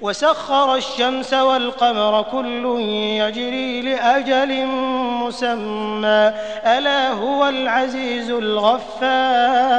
وسخر الشمس والقمر كل يجري لأجل مسمى. ألا هو العزيز الغفار.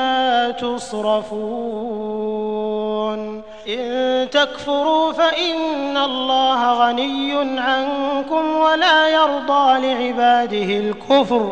تصرفون. إن تكفروا فإن الله غني عنكم ولا يرضى لعباده الكفر.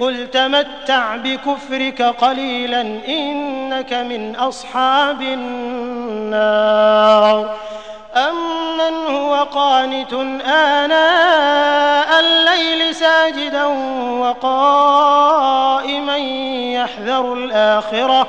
قل تمتع بكفرك قليلا إنك من أصحاب النار. أمن هو قانت آناء الليل ساجدا وقائما يحذر الآخرة.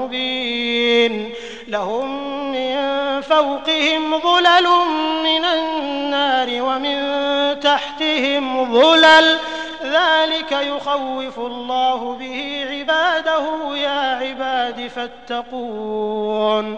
لهم من فوقهم ظلل من النار ومن تحتهم ظلل. ذلك يخوف الله به عباده. يا عباد فاتقون.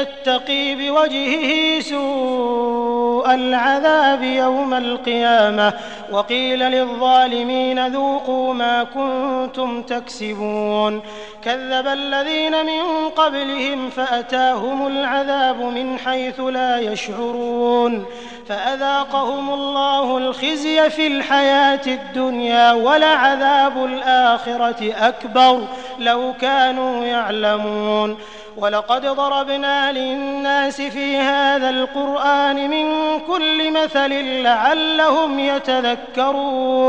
يتقي بوجهه سوء العذاب يوم القيامة وقيل للظالمين ذوقوا ما كنتم تكسبون كذب الذين من قبلهم فأتاهم العذاب من حيث لا يشعرون فأذاقهم الله الخزي في الحياة الدنيا ولعذاب الآخرة أكبر لو كانوا يعلمون ولقد ضربنا للناس في هذا القرآن من كل مثل لعلهم يتذكرون.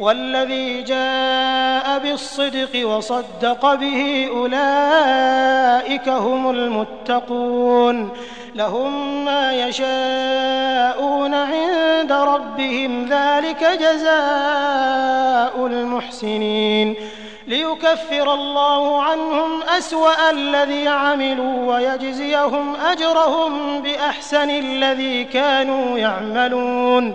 والذي جاء بالصدق وصدق به أولئك هم المتقون لهم ما يشاءون عند ربهم ذلك جزاء المحسنين ليكفر الله عنهم أسوأ الذي عملوا ويجزيهم أجرهم بأحسن الذي كانوا يعملون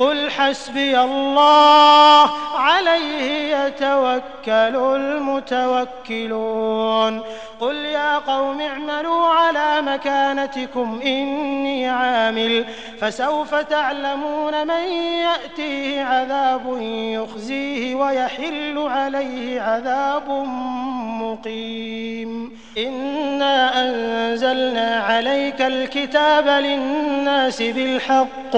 قل حسبي الله عليه يتوكل المتوكلون. قل يا قوم اعملوا على مكانتكم إني عامل. فسوف تعلمون من يأتيه عذاب يخزيه ويحل عليه عذاب مقيم. إنا أنزلنا عليك الكتاب للناس بالحق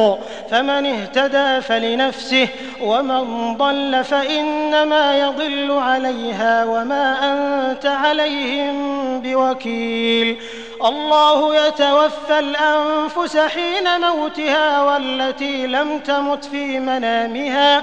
فمن اهتدى فلنفسه ومن ضل فإنما يضل عليها وما أنت عليهم بوكيل الله يتوفى الأنفس حين موتها والتي لم تمت في منامها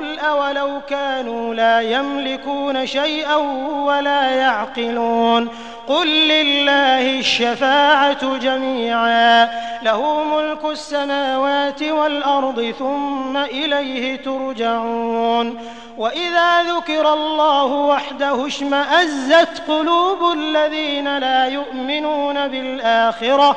قل أولو كانوا لا يملكون شيئا ولا يعقلون قل لله الشفاعة جميعا له ملك السماوات والأرض ثم إليه ترجعون وإذا ذكر الله وحده اشمأزت قلوب الذين لا يؤمنون بالآخرة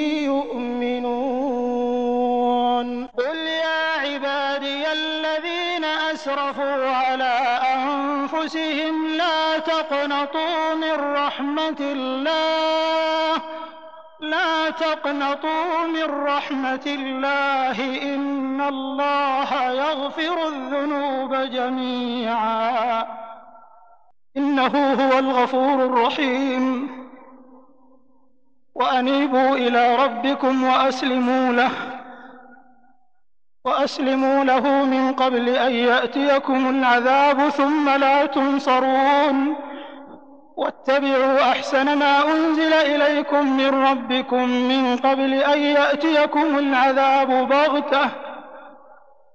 أسرفوا على أنفسهم لا تقنطوا من رحمة الله لا تقنطوا من رحمة الله إن الله يغفر الذنوب جميعا. إنه هو الغفور الرحيم. وأنيبوا إلى ربكم وأسلموا له. وأسلموا له من قبل أن يأتيكم العذاب ثم لا تنصرون. واتبعوا أحسن ما أنزل إليكم من ربكم من قبل أن يأتيكم العذاب بغتة.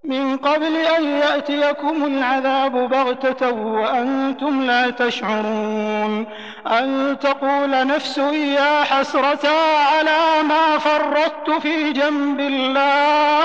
من قبل أن يأتيكم العذاب بغتة وأنتم لا تشعرون. أن تقول نفس يا حسرة على ما فرطت في جنب الله.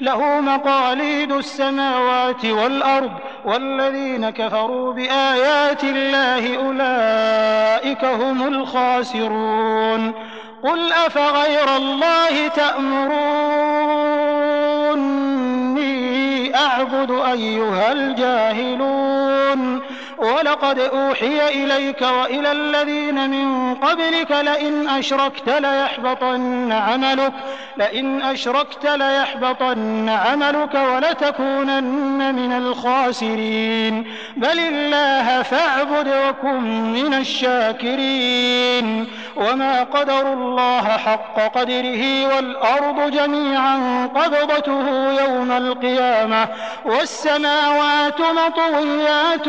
له مقاليد السماوات والأرض والذين كفروا بآيات الله أولئك هم الخاسرون. قل أفغير الله تأمروني أعبد أيها الجاهلون. ولقد أوحي إليك وإلى الذين من قبلك لئن أشركت ليحبطن عملك لئن أشركت ليحبطن عملك ولتكونن من الخاسرين. بل الله فاعبد وكن من الشاكرين. وما قدروا الله حق قدره والأرض جميعا قبضته يوم القيامة والسماوات مطويات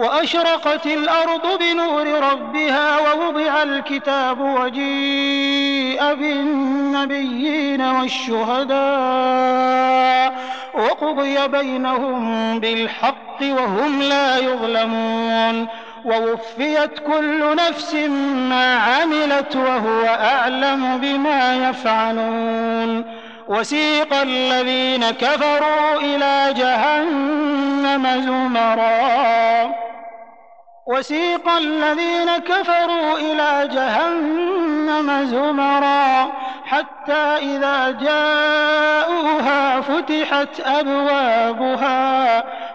وأشرقت الأرض بنور ربها ووضع الكتاب وجيء بالنبيين والشهداء وقضي بينهم بالحق وهم لا يظلمون ووفيت كل نفس ما عملت وهو أعلم بما يفعلون وسيق الذين كفروا إلى جهنم زمرًا وسيق الذين كفروا إلى جهنم زمرا حتى إذا جاءوها فتحت أبوابها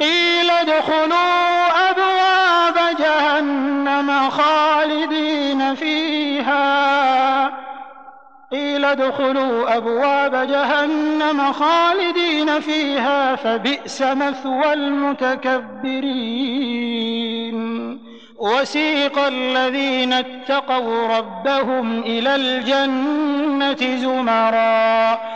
قيل ادخلوا أبواب جهنم خالدين فيها. قيل ادخلوا أبواب جهنم خالدين فيها فبئس مثوى المتكبرين. وسيق الذين اتقوا ربهم إلى الجنة زمرا.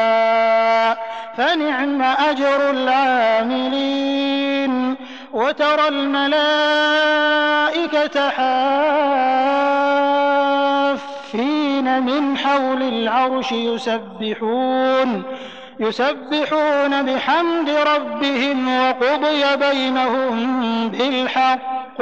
فنعم أجر العاملين وترى الملائكة حافين من حول العرش يسبحون يسبحون بحمد ربهم وقضي بينهم بالحق